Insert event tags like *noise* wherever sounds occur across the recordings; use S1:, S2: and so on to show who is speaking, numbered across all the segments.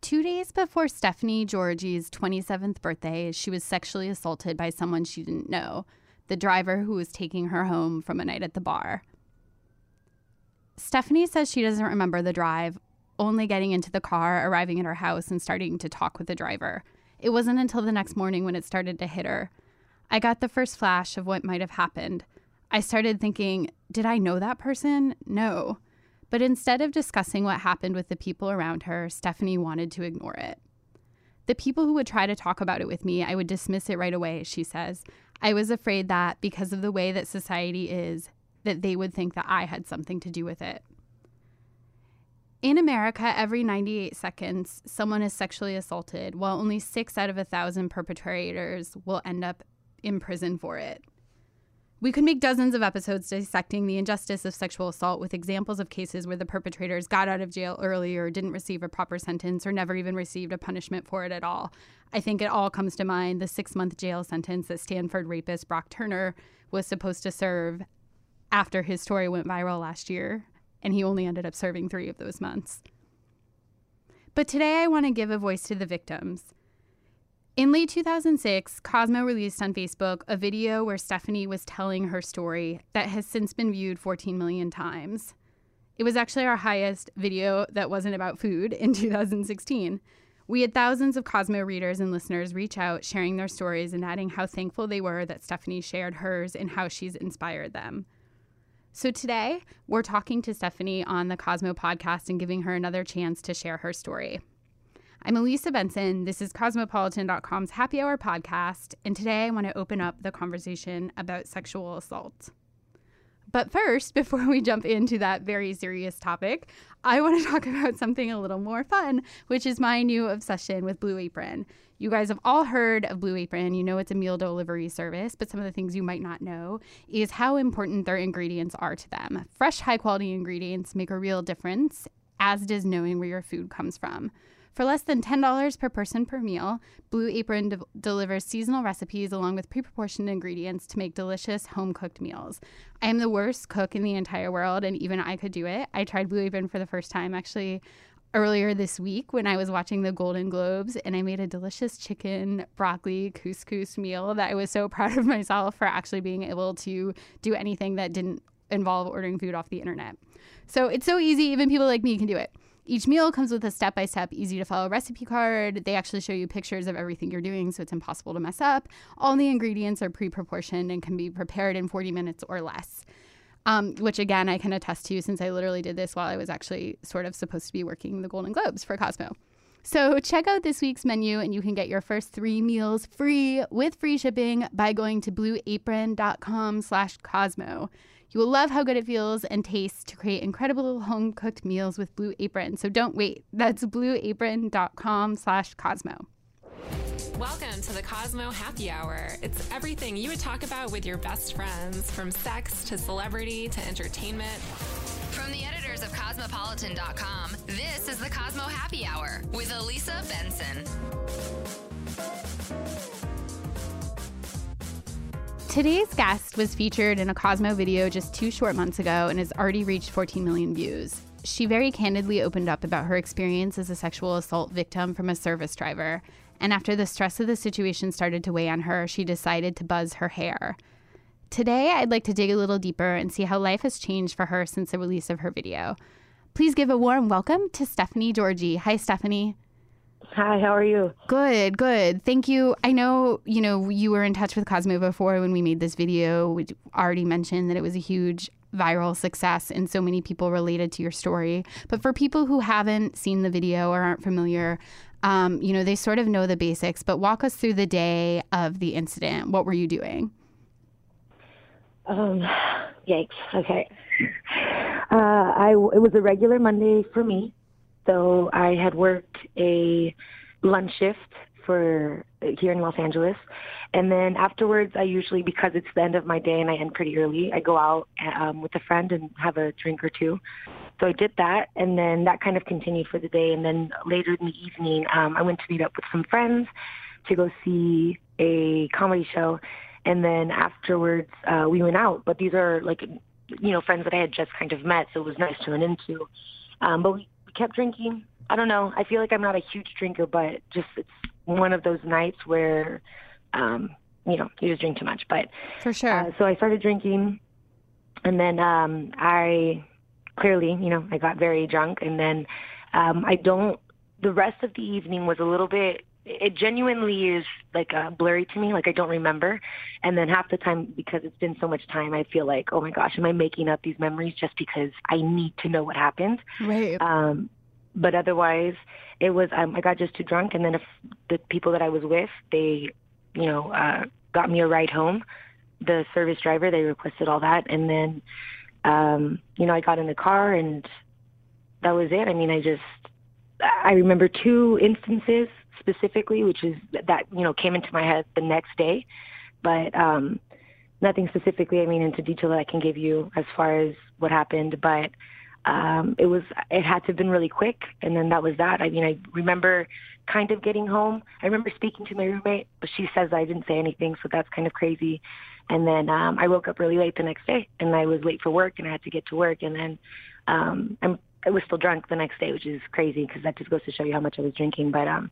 S1: Two days before Stephanie Georgie's 27th birthday, she was sexually assaulted by someone she didn't know, the driver who was taking her home from a night at the bar. Stephanie says she doesn't remember the drive, only getting into the car, arriving at her house, and starting to talk with the driver. It wasn't until the next morning when it started to hit her. I got the first flash of what might have happened. I started thinking, did I know that person? No. But instead of discussing what happened with the people around her, Stephanie wanted to ignore it. The people who would try to talk about it with me, I would dismiss it right away, she says. I was afraid that because of the way that society is, that they would think that I had something to do with it. In America, every 98 seconds, someone is sexually assaulted, while only six out of a thousand perpetrators will end up in prison for it. We could make dozens of episodes dissecting the injustice of sexual assault with examples of cases where the perpetrators got out of jail early or didn't receive a proper sentence or never even received a punishment for it at all. I think it all comes to mind the six month jail sentence that Stanford rapist Brock Turner was supposed to serve after his story went viral last year, and he only ended up serving three of those months. But today I want to give a voice to the victims. In late 2006, Cosmo released on Facebook a video where Stephanie was telling her story that has since been viewed 14 million times. It was actually our highest video that wasn't about food in *laughs* 2016. We had thousands of Cosmo readers and listeners reach out, sharing their stories and adding how thankful they were that Stephanie shared hers and how she's inspired them. So today, we're talking to Stephanie on the Cosmo podcast and giving her another chance to share her story. I'm Elisa Benson. This is Cosmopolitan.com's Happy Hour podcast, and today I want to open up the conversation about sexual assault. But first, *laughs* before we jump into that very serious topic, I want to *laughs* talk about something a little more fun, which is my new obsession with Blue Apron. You guys have all heard of Blue Apron. You know it's a meal delivery service, but some of the things you might not know is how important their ingredients are to them. Fresh, high quality ingredients make a real difference, as does knowing where your food comes from. For less than $10 per person per meal, Blue Apron de- delivers seasonal recipes along with pre proportioned ingredients to make delicious home cooked meals. I am the worst cook in the entire world, and even I could do it. I tried Blue Apron for the first time actually earlier this week when I was watching the Golden Globes, and I made a delicious chicken, broccoli, couscous meal that I was so *laughs* proud of myself for actually being able to do anything that didn't involve ordering food off the internet. So it's so easy, even people like me can do it. Each meal comes with a step by step, easy to follow recipe card. They actually show you pictures of everything you're doing, so it's impossible to mess up. All the ingredients are pre proportioned and can be prepared in 40 minutes or less. Um, which again, I can attest to since I literally did this while I was actually sort of supposed to be working the Golden Globes for Cosmo. So check out this week's menu and you can get your first three meals free with free shipping by going to blueapron.com slash Cosmo. You will love how good it feels and tastes to create incredible home cooked meals with Blue Apron. So don't wait. That's blueapron.com slash Cosmo.
S2: Welcome to the Cosmo Happy Hour. It's everything you would talk about with your best friends, from sex to celebrity to entertainment.
S3: From the editors of Cosmopolitan.com, this is the Cosmo Happy Hour with Elisa Benson.
S1: Today's guest was featured in a Cosmo video just two short months ago and has already reached 14 million views. She very candidly opened up about her experience as a sexual assault victim from a service driver. And after the stress of the situation started to weigh on her, she decided to buzz her hair. Today, I'd like to dig a little deeper and see how life has changed for her since the release of her video. Please give a warm welcome to Stephanie Georgie. Hi, Stephanie.
S4: Hi, how are you?
S1: Good, good. Thank you. I know, you know, you were in touch with Cosmo before when we made this video. We already mentioned that it was a huge viral success and so many people related to your story. But for people who haven't seen the video or aren't familiar, um, you know, they sort of know the basics, but walk us through the day of the incident. What were you doing?
S4: Um, *sighs* yikes. Okay. Uh, I it was a regular Monday for me. So I had worked a lunch shift for here in Los Angeles. And then afterwards, I usually, because it's the end of my day and I end pretty early, I go out um, with a friend and have a drink or two. So I did that, and then that kind of continued for the day. And then later in the evening, um, I went to meet up with some friends to go see a comedy show. And then afterwards, uh, we went out. But these are like, you know, friends that I had just kind of met, so it was nice to run into. Um, but we, we kept drinking. I don't know. I feel like I'm not a huge drinker, but just it's one of those nights where, um, you know, you just drink too much. But
S1: For sure.
S4: uh, so I started drinking, and then um, I clearly, you know, I got very drunk, and then um, I don't. The rest of the evening was a little bit. It genuinely is like uh, blurry to me. Like I don't remember, and then half the time because it's been so much time, I feel like, oh my gosh, am I making up these memories just because I need to know what happened?
S1: right.
S4: Um, but otherwise, it was um, I got just too drunk, and then if the people that I was with, they, you know, uh, got me a ride home. The service driver, they requested all that, and then, um, you know, I got in the car, and that was it. I mean, I just I remember two instances specifically, which is that you know came into my head the next day, but um, nothing specifically. I mean, into detail that I can give you as far as what happened, but um, it was it had to have been really quick, and then that was that. I mean, I remember kind of getting home. I remember speaking to my roommate, but she says I didn't say anything, so that's kind of crazy. And then um, I woke up really late the next day, and I was late for work, and I had to get to work, and then um, I'm I was still drunk the next day, which is crazy because that just goes to show you how much I was drinking. But um,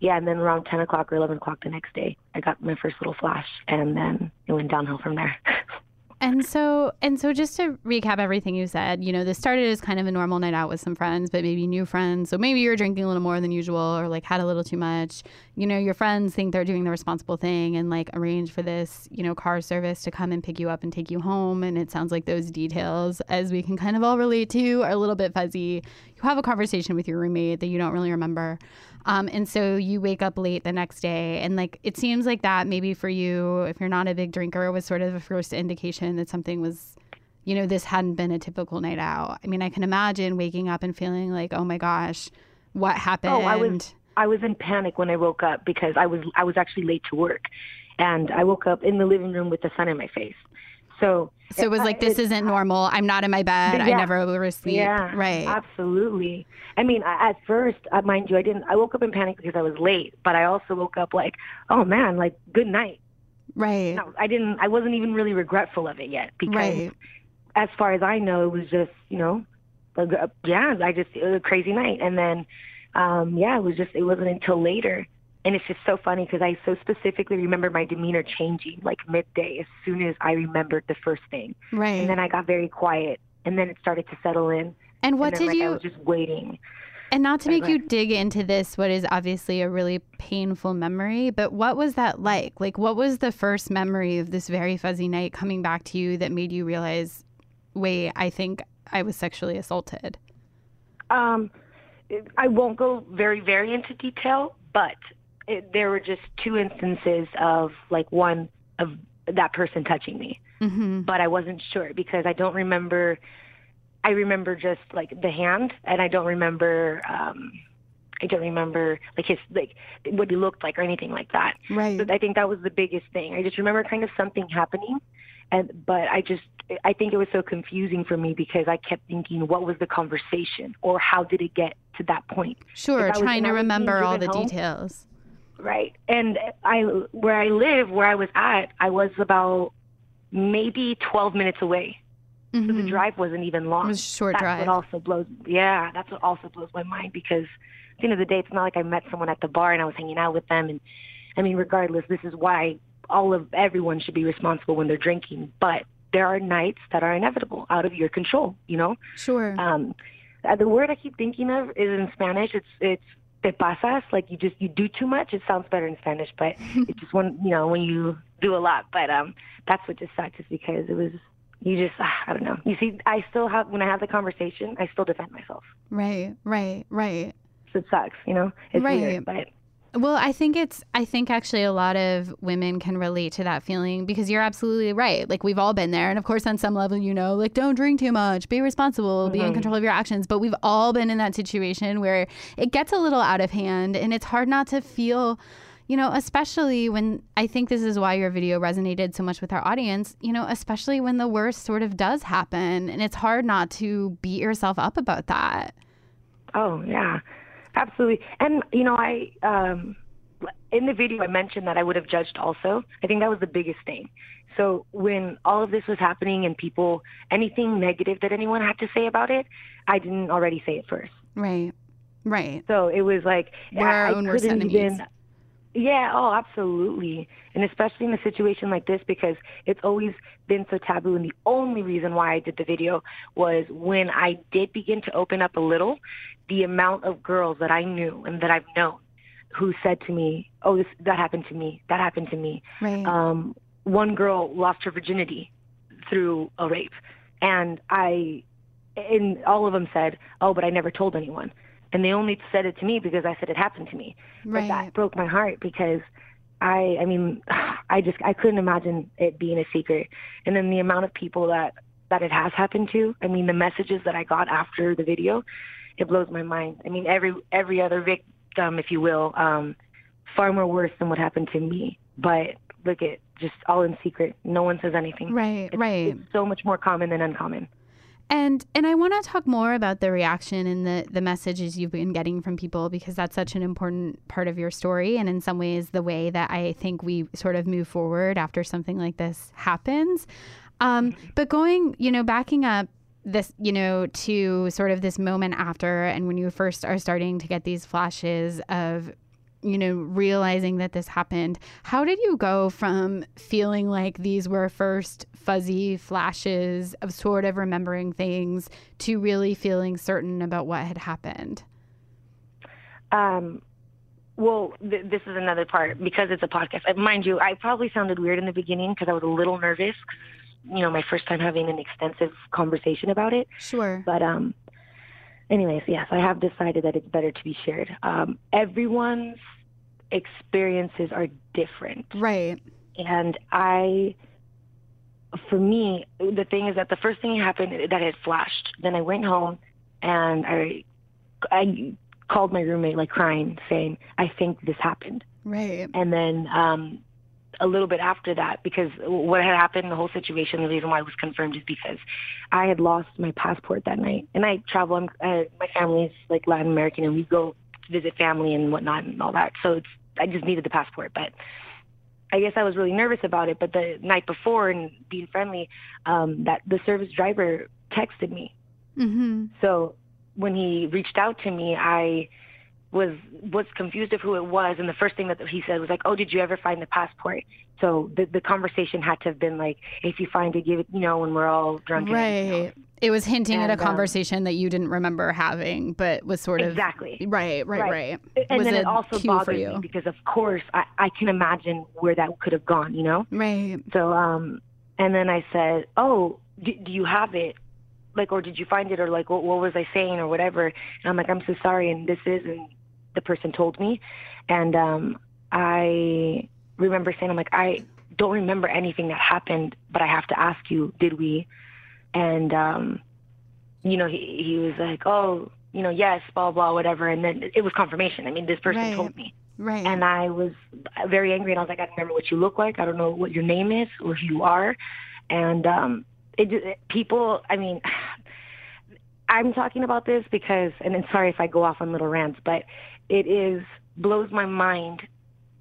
S4: yeah, and then around 10 o'clock or 11 o'clock the next day, I got my first little flash, and then it went downhill from there. *laughs*
S1: And so, and so, just to recap everything you said, you know, this started as kind of a normal night out with some friends, but maybe new friends. So maybe you're drinking a little more than usual, or like had a little too much. You know, your friends think they're doing the responsible thing and like arrange for this, you know, car service to come and pick you up and take you home. And it sounds like those details, as we can kind of all relate to, are a little bit fuzzy. You have a conversation with your roommate that you don't really remember. Um, and so you wake up late the next day, and like it seems like that maybe for you, if you're not a big drinker, was sort of a first indication that something was, you know, this hadn't been a typical night out. I mean, I can imagine waking up and feeling like, oh my gosh, what happened?
S4: Oh, I was I was in panic when I woke up because I was I was actually late to work, and I woke up in the living room with the sun in my face. So
S1: so it was like this isn't normal. I'm not in my bed. I never oversleep.
S4: Yeah,
S1: right.
S4: Absolutely. I mean, I- at first, uh, mind you, I didn't. I woke up in panic because I was late, but I also woke up like, oh man, like good night.
S1: Right.
S4: No, I didn't. I wasn't even really regretful of it yet because,
S1: Right.
S4: as far as I know, it was just you know, yeah, I just it was a crazy night, and then, um, yeah, it was just it wasn't until later. And it's just so funny because I so specifically remember my demeanor changing like midday as soon as I remembered the first thing.
S1: Right.
S4: And then I got very quiet and then it started to settle in.
S1: And what
S4: and then,
S1: did
S4: like, I
S1: you
S4: was just waiting.
S1: And not to make you dig into this, what is obviously a really painful memory, but what was that like? Like, what was the first memory of this very fuzzy night coming back to you that made you realize, wait, I think I was sexually assaulted?
S4: Um, I won't go very, very into detail, but it, there were just two instances of like one of that person touching me,
S1: Mm-hmm.
S4: but I wasn't sure because I don't remember. I remember just like the hand, and I don't remember. Um, I don't remember like his like what he looked like or anything like that.
S1: Right.
S4: So I think that was the biggest thing. I just remember kind of something happening, and but I just I think it was so confusing for me because I kept thinking, what was the conversation, or how did it get to that point?
S1: Sure. Trying to
S4: I was being
S1: remember all the
S4: home,
S1: details.
S4: Right. And I where I live, where I was at, I was about maybe 12 minutes away. So the
S1: Mhm.
S4: drive wasn't even long.
S1: It was a short
S4: that's
S1: drive.
S4: what also blows. Yeah, that's what also blows my mind because at the end of the day, it's not like I met someone at the bar and I was hanging out with them. And I mean, regardless, this is why all of everyone should be responsible when they're drinking. But there are nights that are inevitable, out of your control. You know.
S1: Sure.
S4: Um, uh, the word I keep thinking of is in Spanish. It's it's te pasas. Like you just you do too much. It sounds better in Spanish, but *laughs* it's just when you know when you do a lot. But um, that's what just sucks is because it was you just ah, I don't know. You see, I still have when I have the conversation, I still defend myself.
S1: right. Right. Right.
S4: So it sucks, you know. It's
S1: Right.
S4: weird, but
S1: Well, I think it's, I think actually a lot of women can relate to that feeling because you're absolutely right. Like, we've all been there. And of course, on some level, you know, like, don't drink too much, be responsible, be in mm-hmm. control of your actions. But we've all been in that situation where it gets a little out of hand and it's hard not to feel. You know, especially when I think this is why your video resonated so much with our audience, you know, especially when the worst sort of does happen. And it's hard not to beat yourself up about that.
S4: Oh yeah, absolutely. And you know, I um, in the video I mentioned that I would have judged also. I think that was the biggest thing. So when all of this was happening and people anything negative that anyone had to say about it, I didn't already say it first.
S1: Right. Right.
S4: So it was like
S1: We're our
S4: I
S1: own worst
S4: couldn't
S1: enemies.
S4: even- yeah, oh, absolutely. And especially in a situation like this because it's always been so taboo. And the only reason why I did the video was when I did begin to open up a little, the amount of girls that I knew and that I've known who said to me, oh, this, that happened to me. That happened to me.
S1: Right.
S4: Um, one girl lost her virginity through a rape. And I, and all of them said, oh, but I never told anyone. And they only said it to me because I said it happened to me. But
S1: Right.
S4: that broke my heart because I, I mean, *sighs* I just, I couldn't imagine it being a secret. And then the amount of people that, that it has happened to, I mean, the messages that I got after the video, it blows my mind. I mean, every, every other victim, if you will, um, far more worse than what happened to me. But look at just all in secret. No one says anything.
S1: Right,
S4: It's,
S1: right.
S4: It's so much more common than uncommon.
S1: And and I want to talk more about the reaction and the the messages you've been getting from people because that's such an important part of your story and in some ways the way that I think we sort of move forward after something like this happens. Um, but going, you know, backing up this, you know, to sort of this moment after and when you first are starting to get these flashes of you know, realizing that this happened, how did you go from feeling like these were first fuzzy flashes of sort of remembering things to really feeling certain about what had happened?
S4: Um, well, th- this is another part because it's a podcast. Uh, Mind you, I probably sounded weird in the beginning because I was a little nervous. you know, my first time having an extensive conversation about it.
S1: Sure.
S4: But um, anyways, yes, I have decided that it's better to be shared. Um, everyone's experiences are different.
S1: Right.
S4: And I, for me, the thing is that the first thing happened that it flashed. Then I went home and I, I called my roommate like crying, saying, "I think this happened."
S1: Right.
S4: And then um, a little bit after that, because what had happened, the whole situation, the reason why it was confirmed is because I had lost my passport that night, and I travel. I'm, uh, my family's like Latin American, and we go visit family and whatnot and all that. So it's I just needed the passport, but I guess I was really nervous about it. But the night before, and being friendly, um, that the service driver texted me.
S1: Mm-hmm.
S4: So when he reached out to me, I was was confused of who it was, and the first thing that he said was like, "Oh, did you ever find the passport?" So the the conversation had to have been like, "If you find it, give it," you know, when we're all drunk. and
S1: Right. It was hinting at a
S4: And, um,
S1: conversation that you didn't remember having, but was sort of
S4: Exactly.
S1: Right. Right. Right.
S4: And
S1: was
S4: then it also bothered
S1: you.
S4: me because, of course, I, I can imagine where that could have gone. You know.
S1: Right.
S4: So, um, and then I said, "Oh, do, do you have it? Like, or did you find it, or like, what, what was I saying, or whatever?" And I'm like, "I'm so sorry," and this is, and the person told me, and um, I remember saying, "I'm like, I don't remember anything that happened, but I have to ask you, did we?" And um, you know, he he was like, "Oh, you know, yes, blah blah, whatever," and then it was confirmation. I mean, this person
S1: Right.
S4: told me.
S1: Right.
S4: And I was very angry, and I was like, I don't remember what you look like. I don't know what your name is or who you are. And um, it, it people, I mean, *sighs* I'm talking about this because, and I'm sorry if I go off on little rants, but it is blows my mind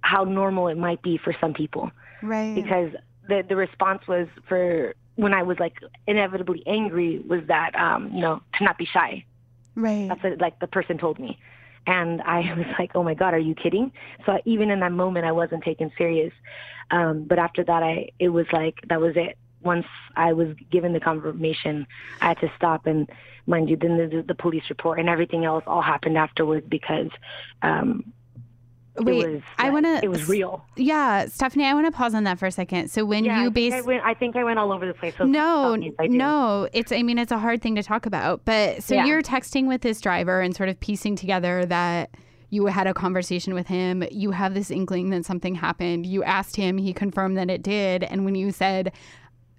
S4: how normal it might be for some people
S1: right.
S4: because the the response was for when I was like inevitably angry was that um, you know to not be shy.
S1: right.
S4: That's what, like the person told me. And I *laughs* was like, oh my God, are you kidding? So even in that moment, I wasn't taken serious. Um, but after that, I, it was like, that was it. Once I was given the confirmation, I had to stop. And mind you, then the, the police report and everything else all happened afterwards because, um,
S1: Wait,
S4: it was,
S1: I want to.
S4: it was real.
S1: Yeah, Stephanie, I want to pause on that for a second. So when
S4: yeah,
S1: you
S4: think, I I think I went all over the place. So
S1: no,
S4: stop me if I do.
S1: no, it's. I mean, it's a hard thing to talk about. But so
S4: Yeah.
S1: you're texting with this driver and sort of piecing together that you had a conversation with him, you have this inkling that something happened. You asked him, he confirmed that it did. And when you said,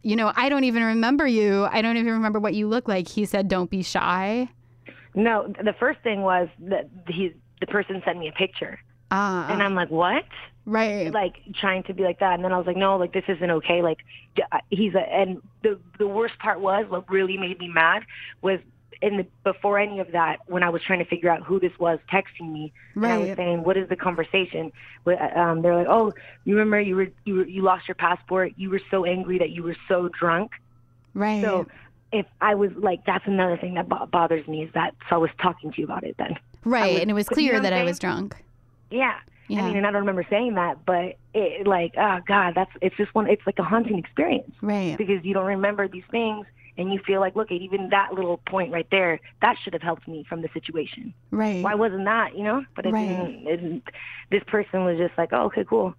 S1: you know, I don't even remember you, I don't even remember what you look like, he said, don't be shy.
S4: No, the first thing was that he, the person sent me a picture.
S1: Ah,
S4: And I'm like, what?
S1: right.
S4: like trying to be like that and then i was like no like this isn't okay like uh, he's a and the the worst part was what really made me mad was in the before any of that when i was trying to figure out who this was texting me and i was saying what is the conversation Wh- um they're like oh you remember you were you were, you lost your passport you were so angry that you were so drunk
S1: right.
S4: so if i was like that's another thing that bo- bothers me is that so i was talking to you about it then
S1: right.
S4: was-
S1: and it was
S4: but you know
S1: clear that I was drunk.
S4: yeah
S1: Yeah.
S4: I mean, and I don't remember saying that, but it like, oh God, that's it's just one. It's like a haunting experience
S1: right.
S4: because you don't remember these things, and you feel like, look, at even that little point right there, that should have helped me from the situation.
S1: Right.
S4: Why wasn't that? You know? But it
S1: Right.
S4: didn't. It didn't. This person was just like, oh, okay, cool.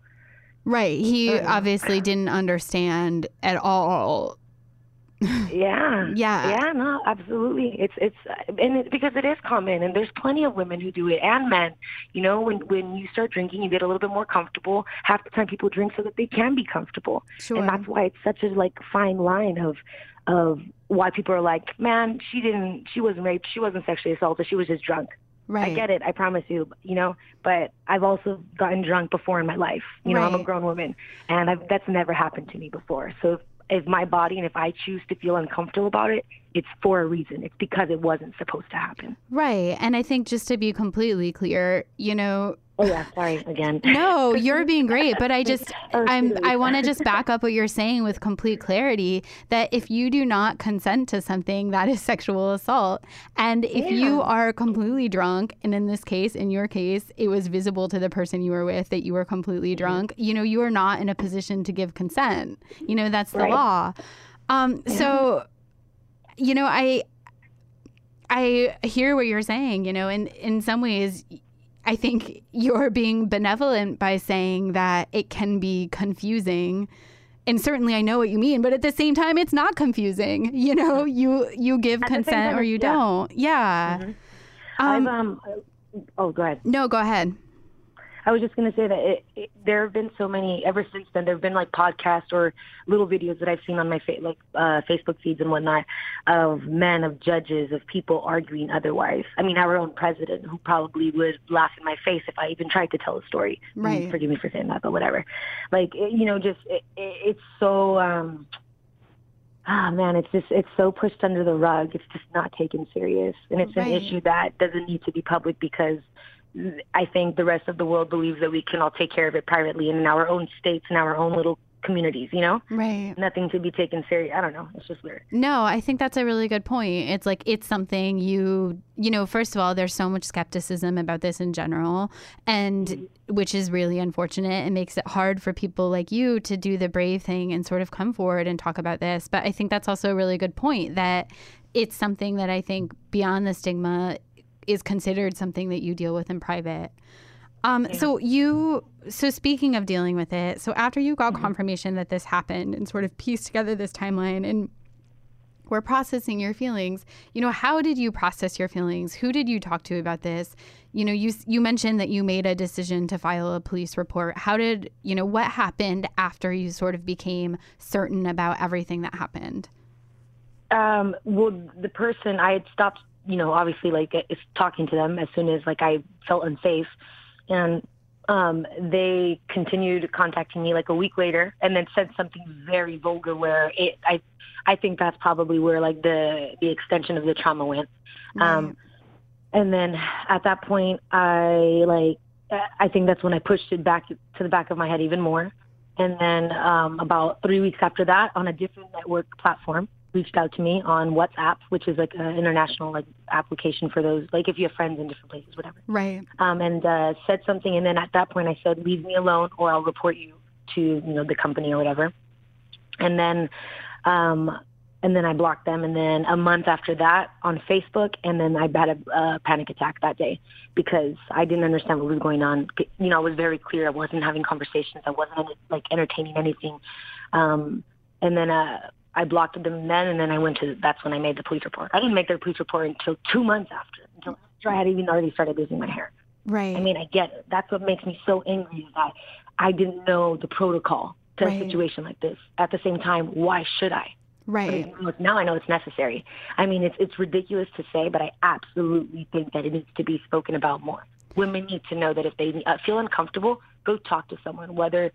S1: Right. He obviously didn't understand at all.
S4: Yeah.
S1: Yeah.
S4: Yeah. No, absolutely. It's it's and it, because it is common, and there's plenty of women who do it, and men. You know, when when you start drinking, you get a little bit more comfortable. Half the time, people drink so that they can be comfortable.
S1: Sure.
S4: and that's why it's such a like fine line of of why people are like, man, she didn't, she wasn't raped, she wasn't sexually assaulted, she was just drunk.
S1: right.
S4: I get it, I promise you, you know. But I've also gotten drunk before in my life. You know, I'm a grown woman, and I've, that's never happened to me before. So if, my body and if I choose to feel uncomfortable about it, it's for a reason. It's because it wasn't supposed to happen.
S1: Right. And I think just to be completely clear, you know,
S4: Oh yeah, sorry again. *laughs*
S1: no, you're being great, but I *laughs* just
S4: Oh,
S1: I'm. I want to just back up what you're saying with complete clarity that if you do not consent to something that is sexual assault and if you are completely drunk and in this case in your case it was visible to the person you were with that you were completely
S4: Mm-hmm.
S1: drunk, you know, you are not in a position to give consent. You know, that's the
S4: Right.
S1: law. Um so you know, I I hear what you're saying, you know, and in some ways I think you're being benevolent by saying that it can be confusing. And certainly I know what you mean, but at the same time it's not confusing. *laughs* You know, you you give
S4: At
S1: consent
S4: time,
S1: or you
S4: yeah.
S1: don't. Yeah.
S4: I've
S1: Um,
S4: um. Oh, go ahead.
S1: no, go ahead.
S4: I was just going to say that it, it, there have been so many ever since then. There have been like podcasts or little videos that I've seen on my fa- like uh, Facebook feeds and whatnot of men, of judges, of people arguing otherwise. I mean, our own president, who probably would laugh in my face if I even tried to tell a story.
S1: Right.
S4: Forgive me for saying that, but whatever. Like it, you know, just it, it, it's so. um Ah man, it's just it's so pushed under the rug. It's just not taken serious, and it's
S1: Right.
S4: an issue that doesn't need to be public because I think the rest of the world believes that we can all take care of it privately and in our own states and our own little communities, you know?
S1: Right.
S4: Nothing to be taken serious. I don't know. It's just weird.
S1: No, I think that's a really good point. It's like it's something you, you know, first of all, there's so much skepticism about this in general, and which is really unfortunate. It makes it hard for people like you to do the brave thing and sort of come forward and talk about this. But I think that's also a really good point that it's something that I think beyond the stigma is considered something that you deal with in private. Um, So you, so speaking of dealing with it, so after you got confirmation that this happened and sort of pieced together this timeline and were processing your feelings, you know, how did you process your feelings? Who did you talk to about this? You know, you you mentioned that you made a decision to file a police report. How did you know what happened after you sort of became certain about everything that happened?
S4: Um, well, the person I had stopped, you know, obviously like is talking to them as soon as like I felt unsafe, and um, they continued contacting me like a week later, and then said something very vulgar where it I I think that's probably where like the the extension of the trauma went. Um, and then at that point, I like I think that's when I pushed it back to the back of my head even more. And then um, about three weeks after that, on a different network platform, reached out to me on WhatsApp, which is like an international like application for those like if you have friends in different places, whatever.
S1: Right.
S4: Um, and uh, said something, and then at that point, I said, "Leave me alone, or I'll report you to you know the company or whatever." And then, um, and then I blocked them. And then a month after that, on Facebook, and then I had a uh, panic attack that day because I didn't understand what was going on. You know, I was very clear. I wasn't having conversations. I wasn't like entertaining anything. Um, and then uh, I blocked them then, and then I went to. That's when I made the police report. I didn't make the police report until two months after, until after I had even already started losing my hair.
S1: Right.
S4: I mean, I get it. That's what makes me so angry is that I didn't know the protocol to
S1: Right.
S4: a situation like this. At the same time, why should I?
S1: Right.
S4: now I know it's necessary. I mean, it's it's ridiculous to say, but I absolutely think that it needs to be spoken about more. Women need to know that if they uh, feel uncomfortable, go talk to someone. Whether,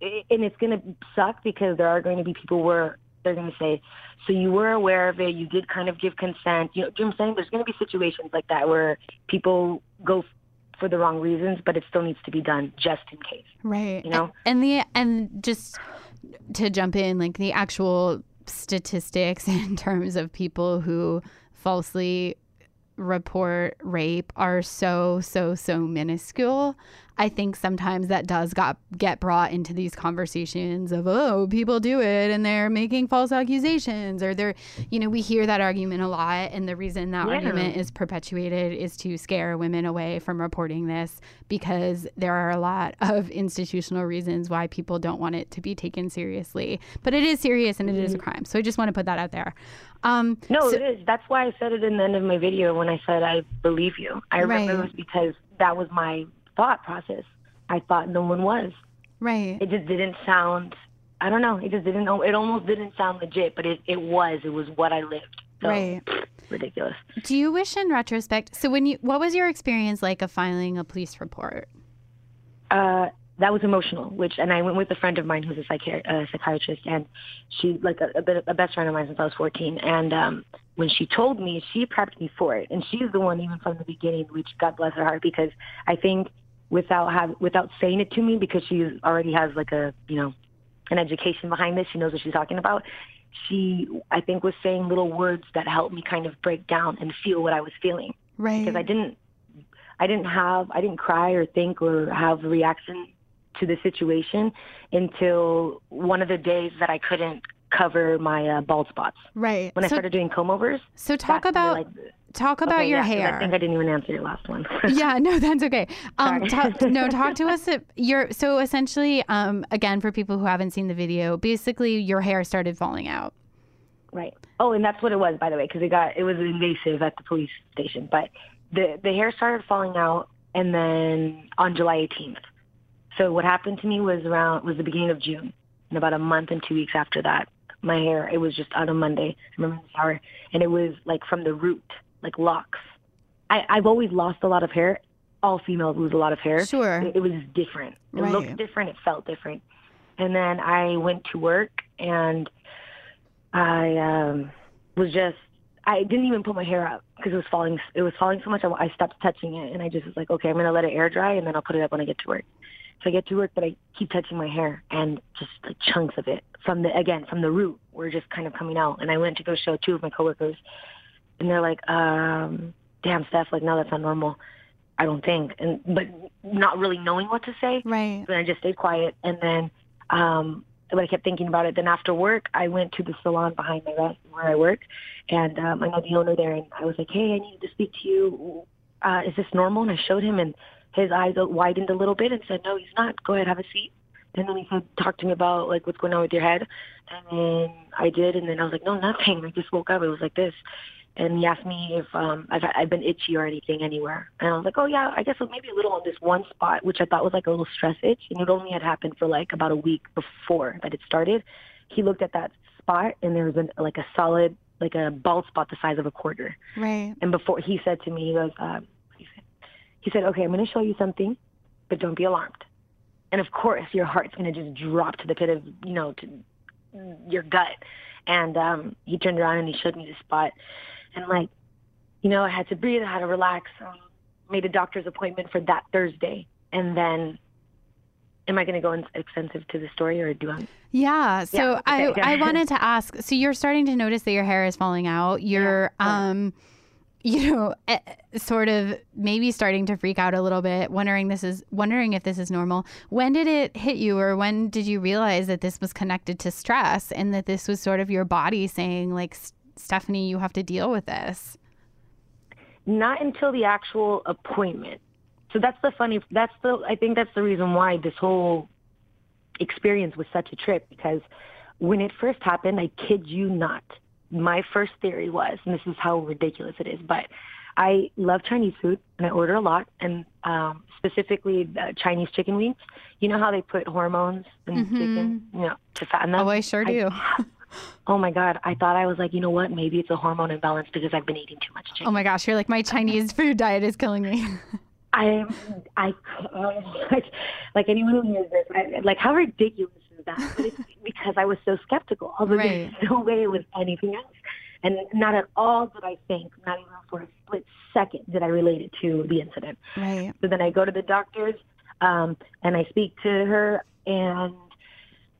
S4: and it's going to suck because there are going to be people where they're going to say, "So you were aware of it? You did kind of give consent." You know, do you know what I'm saying? There's going to be situations like that where people go for the wrong reasons, but it still needs to be done just in case.
S1: Right.
S4: You know?
S1: And the and just to jump in, like the actual statistics *laughs* in terms of people who falsely report rape are so so so minuscule. I think sometimes that does got get brought into these conversations of oh people do it and they're making false accusations or they're you know we hear that argument a lot and the reason that
S4: Yeah.
S1: argument is perpetuated is to scare women away from reporting this because there are a lot of institutional reasons why people don't want it to be taken seriously but it is serious and it is a crime so I just want to put that out there um
S4: No,
S1: so-
S4: it is. That's why I said it in the end of my video when I said I believe you. I remember it was because that was my thought process. I thought no one was.
S1: right
S4: It just didn't sound. I don't know. It just didn't. It almost didn't sound legit, but it it was. It was what I lived. So,
S1: Right. *sniffs*
S4: Ridiculous.
S1: Do you wish in retrospect? So when you, what was your experience like of filing a police report?
S4: Uh, that was emotional. Which, and I went with a friend of mine who's a psychi- uh, psychiatrist, and she like a, a bit a best friend of mine since I was 14. And um, when she told me, she prepped me for it, and she's the one even from the beginning. Which God bless her heart, because I think without have without saying it to me, because she already has like a you know an education behind this, she knows what she's talking about. She, I think, was saying little words that helped me kind of break down and feel what I was feeling
S1: Right.
S4: because I didn't I didn't have I didn't cry or think or have a reaction to the situation until one of the days that I couldn't cover my uh, bald spots.
S1: right.
S4: When I started doing comb overs.
S1: so talk about
S4: like,
S1: talk about
S4: okay,
S1: your
S4: yeah,
S1: hair.
S4: I think I didn't even answer your last one. *laughs*
S1: yeah, no, that's okay. Um, no, *laughs* talk to us. Your so essentially, um, again, for people who haven't seen the video, basically your hair started falling out.
S4: Right. Oh, and that's what it was, by the way, because it got it was invasive at the police station. But the the hair started falling out, and then on July 18th. So what happened to me was around was the beginning of June, and about a month and two weeks after that, my hair it was just on a Monday. I remember the shower, and it was like from the root, like locks. I I've always lost a lot of hair. All females lose a lot of hair.
S1: Sure.
S4: It, it was different. It
S1: Right.
S4: looked different. It felt different. And then I went to work and I um was just I didn't even put my hair up because it was falling. It was falling so much. I, I stopped touching it, and I just was like, okay, I'm gonna let it air dry, and then I'll put it up when I get to work. So I get to work, but I keep touching my hair, and just like chunks of it from the again from the root were just kind of coming out. And I went to go show two of my coworkers, and they're like, um, "Damn, Steph, like no, that's not normal." I don't think, and but not really knowing what to say.
S1: Right.
S4: So I just stayed quiet, and then um, but I kept thinking about it. Then after work, I went to the salon behind my rest where I work, and um, I know the owner there, and I was like, "Hey, I need to speak to you. Uh, is this normal?" And I showed him, and his eyes widened a little bit, and said, "No, he's not. Go ahead, have a seat." And then he said, "Talk to me about like what's going on with your head." And then I did, and then I was like, "No, nothing. I just woke up. It was like this." And he asked me if um, I've, I've been itchy or anything anywhere. And I was like, oh, yeah, I guess maybe a little on this one spot, which I thought was like a little stress itch. And it only had happened for like about a week before that it started. He looked at that spot, and there was an, like a solid, like a bald spot the size of a quarter.
S1: Right.
S4: And before he said to me, he goes, um, he said, he said, okay, I'm going to show you something, but don't be alarmed. And of course, your heart's going to just drop to the pit of, you know, to your gut. And um, he turned around and he showed me the spot. And like, you know, I had to breathe, I had to relax. Um, made a doctor's appointment for that Thursday. And then, am I going to go in extensive to the story or do I?
S1: Yeah. So
S4: Yeah,
S1: I
S4: okay.
S1: I *laughs* wanted to ask. So you're starting to notice that your hair is falling out. You're
S4: Yeah.
S1: um, you know, eh, sort of maybe starting to freak out a little bit, wondering this is wondering if this is normal. When did it hit you, or when did you realize that this was connected to stress and that this was sort of your body saying, like, Stephanie, you have to deal with this?
S4: not until the actual appointment. So that's the funny. That's the. I think that's the reason why this whole experience was such a trip because when it first happened, I kid you not, my first theory was, and this is how ridiculous it is, but I love Chinese food and I order a lot, and um, specifically uh, Chinese chicken wings. You know how they put hormones in
S1: Mhm.
S4: chicken, you know, to fatten them.
S1: Oh, I sure do. *laughs* *laughs*
S4: oh my god, I thought I was like, you know what? Maybe it's a hormone imbalance because I've been eating too much chicken.
S1: oh my gosh, you're like my Chinese *laughs* food diet is killing me. *laughs*
S4: I, I, uh, like, like anyone who hears this, I, like, how ridiculous is that? But it's *laughs* because I was so skeptical. Although
S1: Right.
S4: there's no way it was anything else. And not at all did I think, not even for a split second, did I relate it to the incident.
S1: right.
S4: So then I go to the doctors, um, and I speak to her, and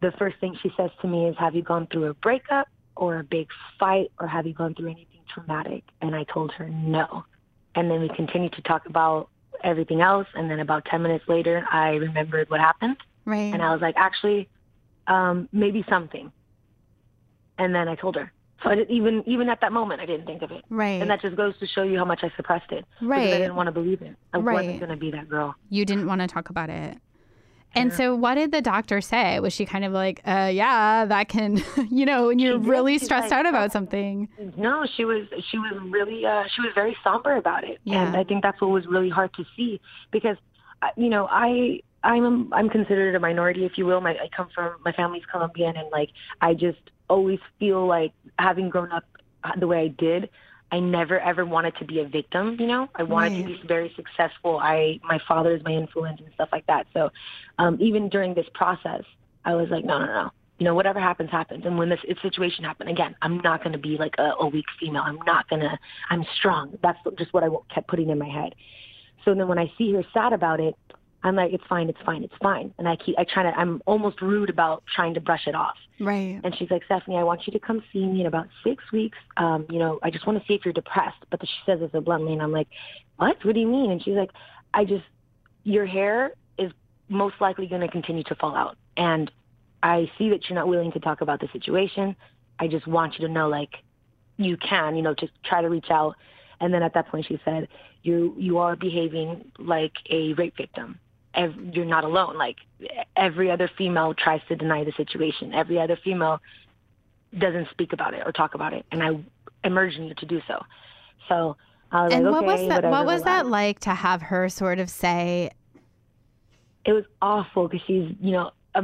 S4: the first thing she says to me is, "Have you gone through a breakup or a big fight, or have you gone through anything traumatic?" And I told her no. And then we continued to talk about everything else, and then about ten minutes later, I remembered what happened,
S1: Right.
S4: and I was like, "Actually, um, maybe something." And then I told her. So I didn't, even even at that moment, I didn't think of it.
S1: right.
S4: And that just goes to show you how much I suppressed it. Because I didn't want to believe it. I
S1: Right.
S4: wasn't going to be that girl.
S1: you didn't want to talk about it. And so, what did the doctor say? Was she kind of like, uh, yeah, that can, *laughs* you know, when you're really stressed
S4: like,
S1: out about something?
S4: No, she was she was really uh, she was very somber about it,
S1: Yeah.
S4: and I think that's what was really hard to see because uh, you know I I'm I'm considered a minority, if you will. My I come from my family's Colombian, and like I just always feel like having grown up the way I did, I never ever wanted to be a victim. You know, I wanted to be very successful. I my father is my influence and stuff like that. So um, even during this process, I was like, no, no, no. You know, whatever happens, happens. And when this situation happened, again, I'm not going to be like a, a weak female. I'm not going to, I'm strong. That's just what I kept putting in my head. So then when I see her sad about it, I'm like, it's fine, it's fine, it's fine. And I keep, I try to, I'm almost rude about trying to brush it off.
S1: Right.
S4: And she's like, Stephanie, I want you to come see me in about six weeks. Um, you know, I just want to see if you're depressed. But she says it so bluntly, and I'm like, what? What do you mean? And she's like, I just, your hair is most likely going to continue to fall out. And I see that you're not willing to talk about the situation. I just want you to know, like, you can, you know, just try to reach out. And then at that point, she said, you you are behaving like a rape victim. Ev- You're not alone. Like every other female tries to deny the situation. Every other female doesn't speak about it or talk about it, and I am urging you to do so. So I was
S1: And
S4: like,
S1: what
S4: okay,
S1: was that? What was that like to have her sort of say,
S4: It was awful because she's, you know, a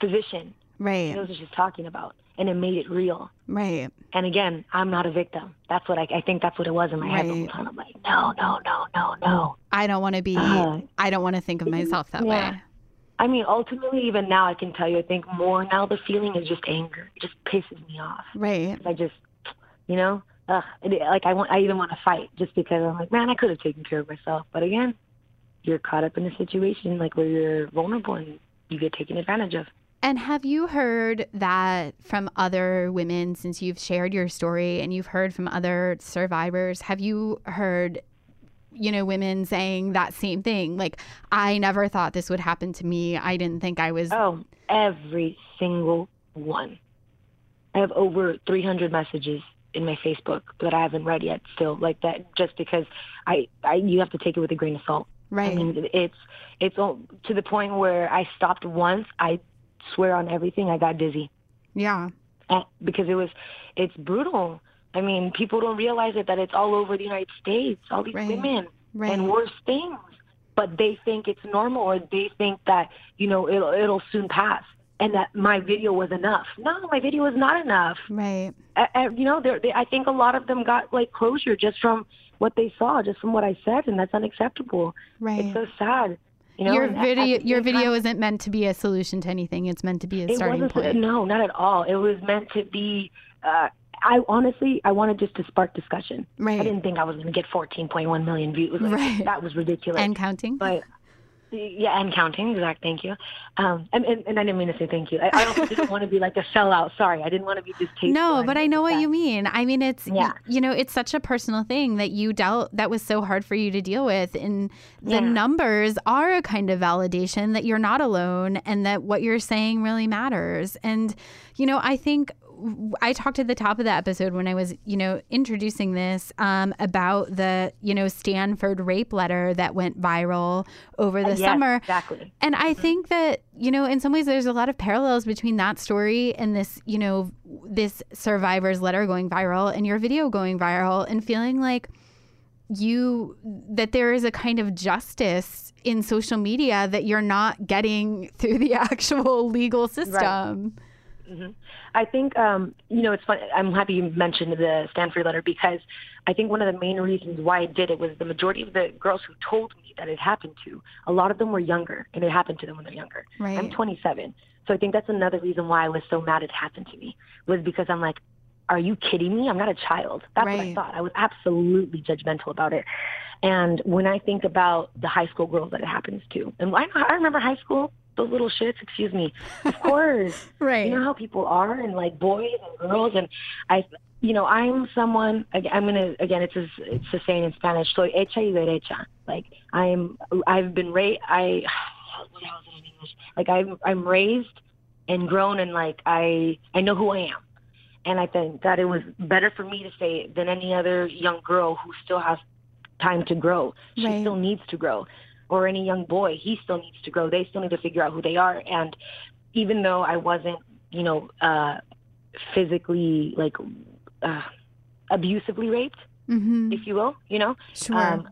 S4: physician. She
S1: right,
S4: knows what she's talking about, and it made it real.
S1: right,
S4: And again, I'm not a victim. That's what I, I think. That's what it was in my head the whole time. I'm like, no, no, no, no, no.
S1: I don't want to be,
S4: Uh,
S1: I don't want to think of myself that
S4: yeah.
S1: way.
S4: I mean, ultimately, even now, I can tell you, I think more now the feeling is just anger. It just pisses me off.
S1: Right.
S4: I just, you know, ugh, it, like I want, I even want to fight just because I'm like, man, I could have taken care of myself. But again, you're caught up in a situation like where you're vulnerable and you get taken advantage of.
S1: And have you heard that from other women since you've shared your story and you've heard from other survivors? Have you heard, you know, women saying that same thing? Like, I never thought this would happen to me. I didn't think I was.
S4: Oh, every single one. I have over 300 messages in my Facebook that I haven't read yet. Still, like that, just because I, I, you have to take it with a grain of salt.
S1: right.
S4: I mean, it's it's all, to the point where I stopped once. I swear on everything. I got dizzy
S1: yeah.
S4: Uh, because it was it's brutal. I mean, people don't realize it that it's all over the United States. All these
S1: Right.
S4: women
S1: Right.
S4: and worse things, but they think it's normal, or they think that you know it'll it'll soon pass, and that my video was enough. No, my video was not enough.
S1: right.
S4: Uh, uh, you know, they're, they, I think a lot of them got like closure just from what they saw, just from what I said, and that's unacceptable.
S1: Right.
S4: It's so sad. You know,
S1: your
S4: and at- at
S1: video, your
S4: same time-
S1: video isn't meant to be a solution to anything. It's meant to be a starting point.
S4: no not at all it was meant to be uh i honestly i wanted just to spark discussion
S1: Right.
S4: i didn't think i was going to get 14.1 million views Like,
S1: Right.
S4: that was ridiculous
S1: and counting.
S4: but yeah and counting exact thank you um and, and, and i didn't mean to say thank you i, I also didn't want to be like a sellout sorry i didn't want to be distasteful
S1: No, but I know
S4: like
S1: what
S4: that.
S1: you mean. I mean, it's
S4: Yeah.
S1: you know, it's such a personal thing that you dealt that was so hard for you to deal with, and the
S4: Yeah.
S1: numbers are a kind of validation that you're not alone and that what you're saying really matters. And you know, I think I talked at the top of the episode when I was, you know, introducing this um, about the, you know, Stanford rape letter that went viral over the
S4: Yes,
S1: summer.
S4: exactly
S1: And I think that, you know, in some ways there's a lot of parallels between that story and this, you know, this survivor's letter going viral and your video going viral and feeling like you that there is a kind of justice in social media that you're not getting through the *laughs* actual legal system.
S4: Mm-hmm. I think um, you know it's fun. I'm happy you mentioned the Stanford letter because I think one of the main reasons why I did it was the majority of the girls who told me that it happened to, a lot of them were younger, and it happened to them when they're younger.
S1: Right.
S4: I'm 27, so I think that's another reason why I was so mad it happened to me was because I'm like, are you kidding me? I'm not a child. That's what I thought. I was absolutely judgmental about it. And when I think about the high school girls that it happens to, and I, I remember high school, those little shits, excuse me. Of course. *laughs*
S1: Right.
S4: You know how people are, and like boys and girls, and I, you know, I'm someone. I'm gonna again. It's a, it's a saying in Spanish. Soy hecha y derecha. Like I'm. I've been raised. I. What how is it in English? Like I'm. I'm raised and grown, and like I. I know who I am. And I think that it was better for me to say it than any other young girl who still has time to grow. She
S1: Right.
S4: still needs to grow. Or any young boy, he still needs to grow. They still need to figure out who they are. And even though I wasn't, you know, uh, physically like uh, abusively raped,
S1: hmm
S4: if you will, you know,
S1: Sure.
S4: um,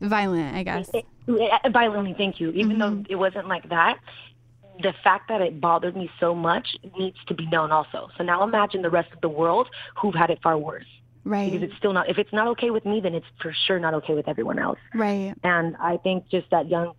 S1: Violent, I guess.
S4: it- it- violently. Thank you. Even though
S1: Mhm.
S4: it wasn't like that, the fact that it bothered me so much needs to be known also. So now imagine the rest of the world who've had it far worse.
S1: Right.
S4: Because it's still not. If it's not okay with me, then it's for sure not okay with everyone else.
S1: right.
S4: And I think just that young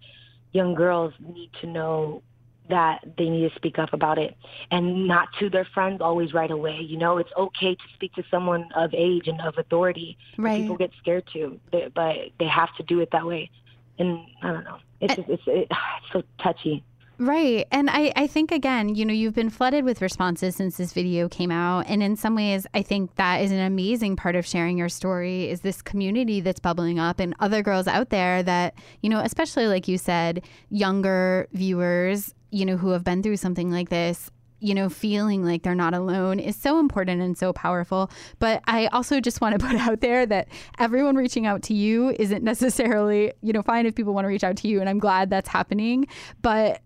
S4: young girls need to know that they need to speak up about it and not to their friends always right away. You know, it's okay to speak to someone of age and of authority.
S1: Right.
S4: People get scared to, but they have to do it that way. And I don't know. It's just, it's, *sighs* it's so touchy.
S1: Right. And I, I think, again, you know, you've been flooded with responses since this video came out. And in some ways, I think that is an amazing part of sharing your story is this community that's bubbling up and other girls out there that, you know, especially like you said, younger viewers, you know, who have been through something like this. You know, feeling like they're not alone is so important and so powerful. But I also just want to put out there that everyone reaching out to you isn't necessarily, you know, fine if people want to reach out to you. And I'm glad that's happening. But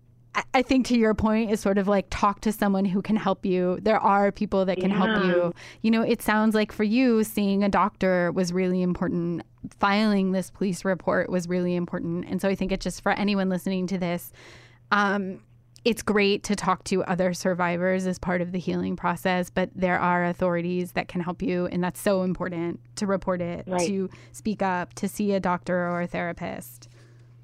S1: I- think to your point is sort of like talk to someone who can help you. There are people that can help you. You know, it sounds like for you, seeing a doctor was really important. Filing this police report was really important. And so I think it's just for anyone listening to this, um, it's great to talk to other survivors as part of the healing process, but there are authorities that can help you. And that's so important to report it,
S4: Right.
S1: to speak up, to see a doctor or a therapist.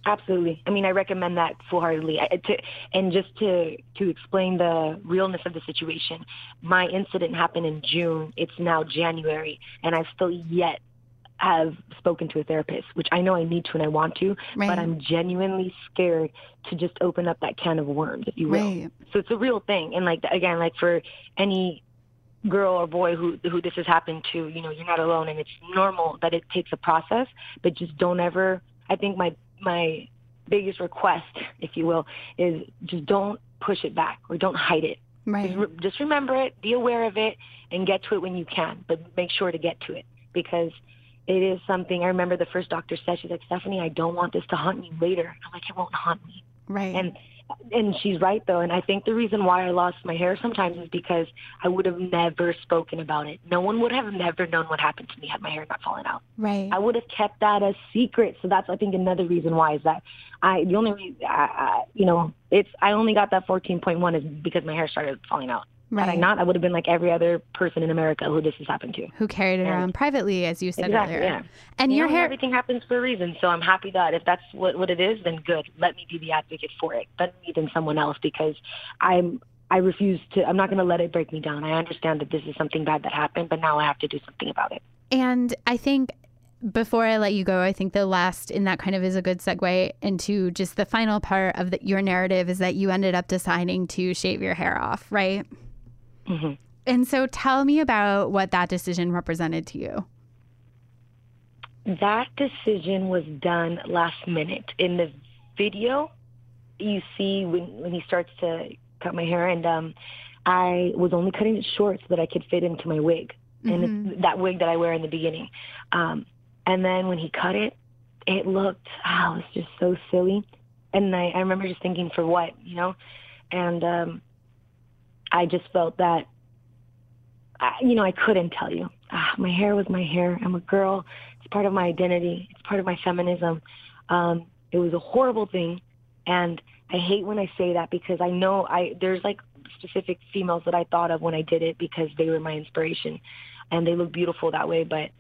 S4: Absolutely. I mean, I recommend that full-heartedly. I, to, and just to to explain the realness of the situation, my incident happened in June. It's now January, and I've still yet have spoken to a therapist, which I know I need to and I want to,
S1: Right.
S4: but I'm genuinely scared to just open up that can of worms, if you will.
S1: Right.
S4: So it's a real thing. And like again, like for any girl or boy who who this has happened to, you know, you're not alone and it's normal that it takes a process, but just don't ever I think my my biggest request, if you will, is just don't push it back or don't hide it.
S1: Right.
S4: Just, re- just remember it, be aware of it, and get to it when you can. But make sure to get to it because it is something. I remember the first doctor said, she's like, Stephanie, I don't want this to haunt me later. I'm like, it won't haunt me.
S1: Right.
S4: And and she's right though, and I think the reason why I lost my hair sometimes is because I would have never spoken about it. No one would have never known what happened to me had my hair not fallen out.
S1: right.
S4: I would have kept that a secret. So that's I think another reason why is that I the only reason I, I you know it's I only got that 14.1 is because my hair started falling out. Had I not, I would have been like every other person in America who this has happened to.
S1: Who carried it
S4: Yeah.
S1: around privately, as you said
S4: Exactly,
S1: earlier.
S4: yeah.
S1: And
S4: You
S1: your
S4: know,
S1: hair.
S4: everything happens for a reason. So I'm happy that if that's what what it is, then good. Let me be the advocate for it. Better me than someone else because I'm I refuse to. I'm not going to let it break me down. I understand that this is something bad that happened, but now I have to do something about it.
S1: And I think before I let you go, I think the last in that kind of is a good segue into just the final part of the, your narrative is that you ended up deciding to shave your hair off, right?
S4: Hmm
S1: And so tell me about what that decision represented to you.
S4: That decision was done last minute. In the video, you see when when he starts to cut my hair, and um, I was only cutting it short so that I could fit into my wig, and that wig that I wear in the beginning. Um, and then when he cut it, it looked, oh, it was just so silly. And I, I remember just thinking, for what, you know? And um, I just felt that, I, you know, I couldn't tell you. ah, my hair was my hair. I'm a girl. It's part of my identity. It's part of my feminism. Um, it was a horrible thing, and I hate when I say that because I know I there's like specific females that I thought of when I did it because they were my inspiration, and they look beautiful that way. But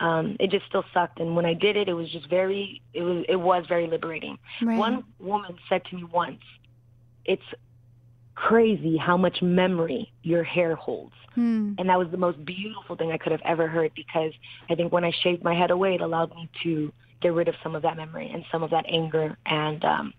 S4: um, it just still sucked. And when I did it, it was just very it was it was very liberating.
S1: Right.
S4: One woman said to me once, "It's crazy how much memory your hair holds."
S1: Hmm.
S4: And that was the most beautiful thing I could have ever heard because I think when I shaved my head away, it allowed me to get rid of some of that memory and some of that anger and um,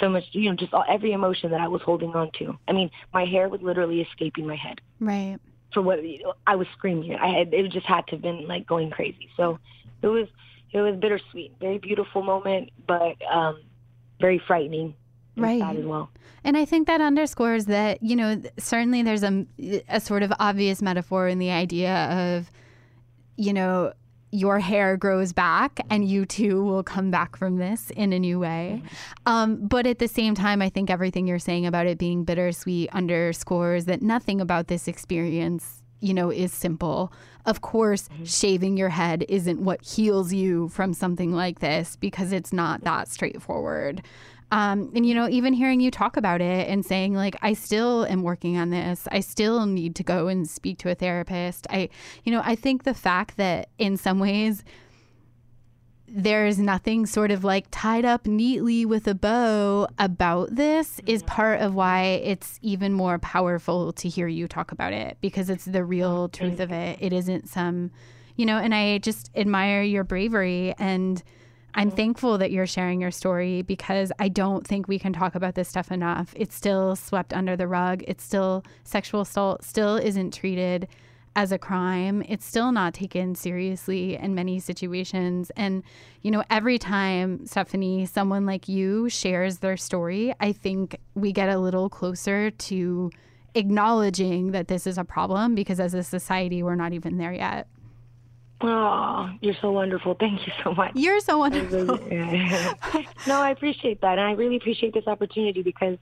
S4: so much, you know, just all, every emotion that I was holding on to. I mean, my hair was literally escaping my head
S1: Right.
S4: for what I was screaming. I had, it just had to have been like going crazy. So it was, it was bittersweet, very beautiful moment, but um, very frightening.
S1: Right.
S4: sad as well.
S1: And I think that underscores that, you know, certainly there's a, a sort of obvious metaphor in the idea of, you know, your hair grows back and you too will come back from this in a new way. Um, but at the same time, I think everything you're saying about it being bittersweet underscores that nothing about this experience, you know, is simple. Of course, shaving your head isn't what heals you from something like this because it's not that straightforward. Um, and you know, even hearing you talk about it and saying like, I still am working on this. I still need to go and speak to a therapist. I, you know, I think the fact that in some ways there's nothing sort of like tied up neatly with a bow about this is part of why it's even more powerful to hear you talk about it because it's the real truth of it. It isn't some, you know, and I just admire your bravery and I'm mm-hmm. thankful that you're sharing your story because I don't think we can talk about this stuff enough. It's still swept under the rug. It's still sexual assault still isn't treated as a crime. It's still not taken seriously in many situations. And, you know, every time, Stephanie, someone like you shares their story, I think we get a little closer to acknowledging that this is a problem because as a society, we're not even there yet.
S4: Oh, you're so wonderful. Thank you so much.
S1: You're so wonderful. *laughs*
S4: no, I appreciate that, and I really appreciate this opportunity because,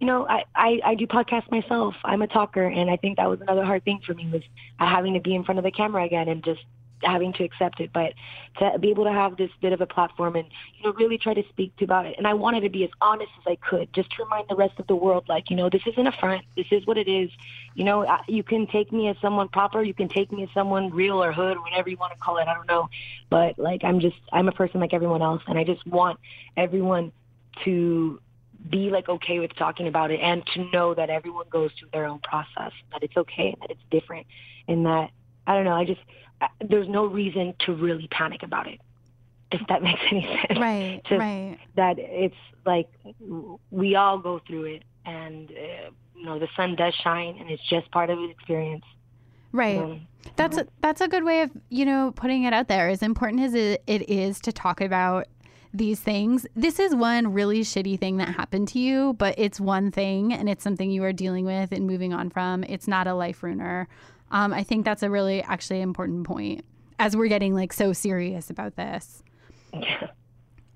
S4: you know, I, I I do podcasts myself. I'm a talker, and I think that was another hard thing for me was uh, having to be in front of the camera again and just having to accept it. But to be able to have this bit of a platform and you know really try to speak to about it, and I wanted to be as honest as I could, just to remind the rest of the world, like you know, this isn't a front. This is what it is. You know, you can take me as someone proper, you can take me as someone real or hood or whatever you want to call it. I don't know, but like I'm just I'm a person like everyone else, and I just want everyone to be like okay with talking about it and to know that everyone goes through their own process, that it's okay and that it's different, and that I don't know. I just there's no reason to really panic about it, if that *laughs* makes any sense.
S1: Right,
S4: Just
S1: right.
S4: That it's like we all go through it, and uh, you know the sun does shine, and it's just part of the experience.
S1: Right.
S4: Um,
S1: That's a, that's a good way of you know putting it out there. As important as it, it is to talk about these things, this is one really shitty thing that happened to you, but it's one thing and it's something you are dealing with and moving on from. It's not a life ruiner. Um, I think that's a really actually important point as we're getting like so serious about this.
S4: Yeah,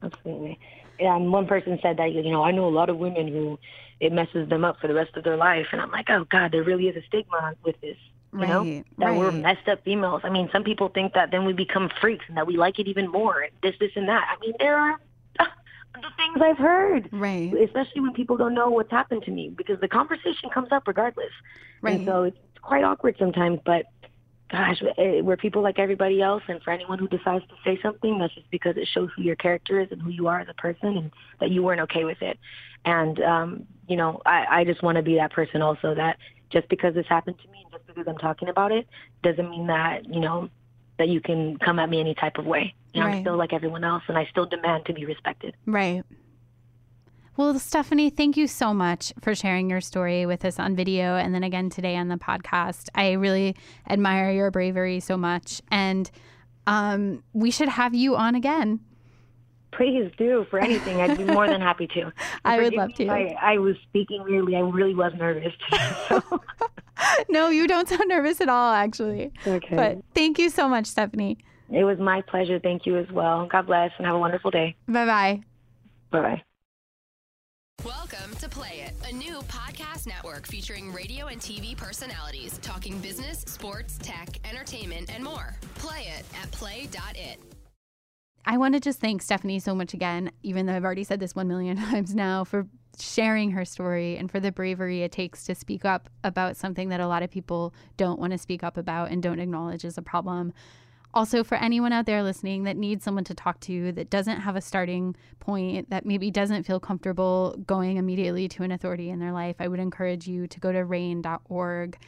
S4: absolutely. Yeah, and one person said that you know I know a lot of women who it messes them up for the rest of their life, and I'm like, oh God, there really is a stigma with this. You know
S1: Right,
S4: that we're messed up females. I mean, some people think that then we become freaks and that we like it even more. This, this, and that. I mean, there are *laughs* the things I've heard.
S1: Right.
S4: especially when people don't know what's happened to me because the conversation comes up regardless.
S1: Right.
S4: And so it's quite awkward sometimes, but gosh, eh, we're people like everybody else. And for anyone who decides to say something, that's just because it shows who your character is and who you are as a person and that you weren't okay with it. And, um, you know, I, I just want to be that person also that just because this happened to me and just because I'm talking about it doesn't mean that, you know, that you can come at me any type of way. You know,
S1: Right.
S4: I'm still like everyone else and I still demand to be respected.
S1: Right. Well, Stephanie, thank you so much for sharing your story with us on video and then again today on the podcast. I really admire your bravery so much. And um, we should have you on again.
S4: Please do for anything. I'd be more than happy to. *laughs*
S1: I would love to.
S4: I, I was speaking weirdly. I really was nervous. *laughs* So,
S1: no, you don't sound nervous at all, actually.
S4: okay.
S1: But thank you so much, Stephanie.
S4: it was my pleasure. Thank you as well. God bless and have a wonderful day.
S1: Bye bye.
S4: Bye bye.
S3: Welcome to Play It, a new podcast network featuring radio and TV personalities talking business, sports, tech, entertainment, and more. Play it at play.it.
S1: I want to just thank Stephanie so much again, even though I've already said this one million *laughs* times now, for sharing her story and for the bravery it takes to speak up about something that a lot of people don't want to speak up about and don't acknowledge as a problem. Also, for anyone out there listening that needs someone to talk to, that doesn't have a starting point, that maybe doesn't feel comfortable going immediately to an authority in their life, I would encourage you to go to rainn.org.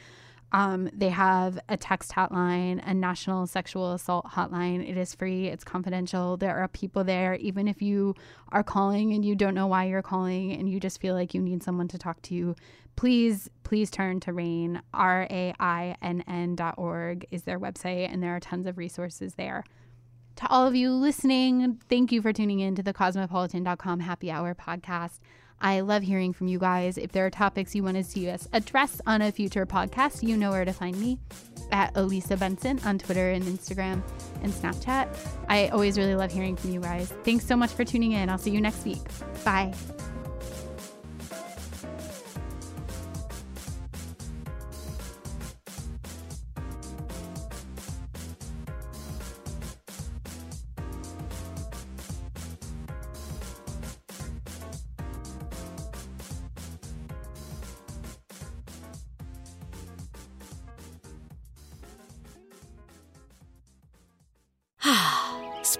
S1: Um, they have a text hotline, a national sexual assault hotline. It is free, it's confidential. There are people there, even if you are calling and you don't know why you're calling and you just feel like you need someone to talk to. you, Please, please turn to RAINN, R A I N N dot org is their website, and there are tons of resources there. To all of you listening, thank you for tuning in to the cosmopolitan.com happy hour podcast. I love hearing from you guys. If there are topics you want to see us address on a future podcast, you know where to find me at Elisa Benson on Twitter and Instagram and Snapchat. I always really love hearing from you guys. Thanks so much for tuning in. I'll see you next week. Bye.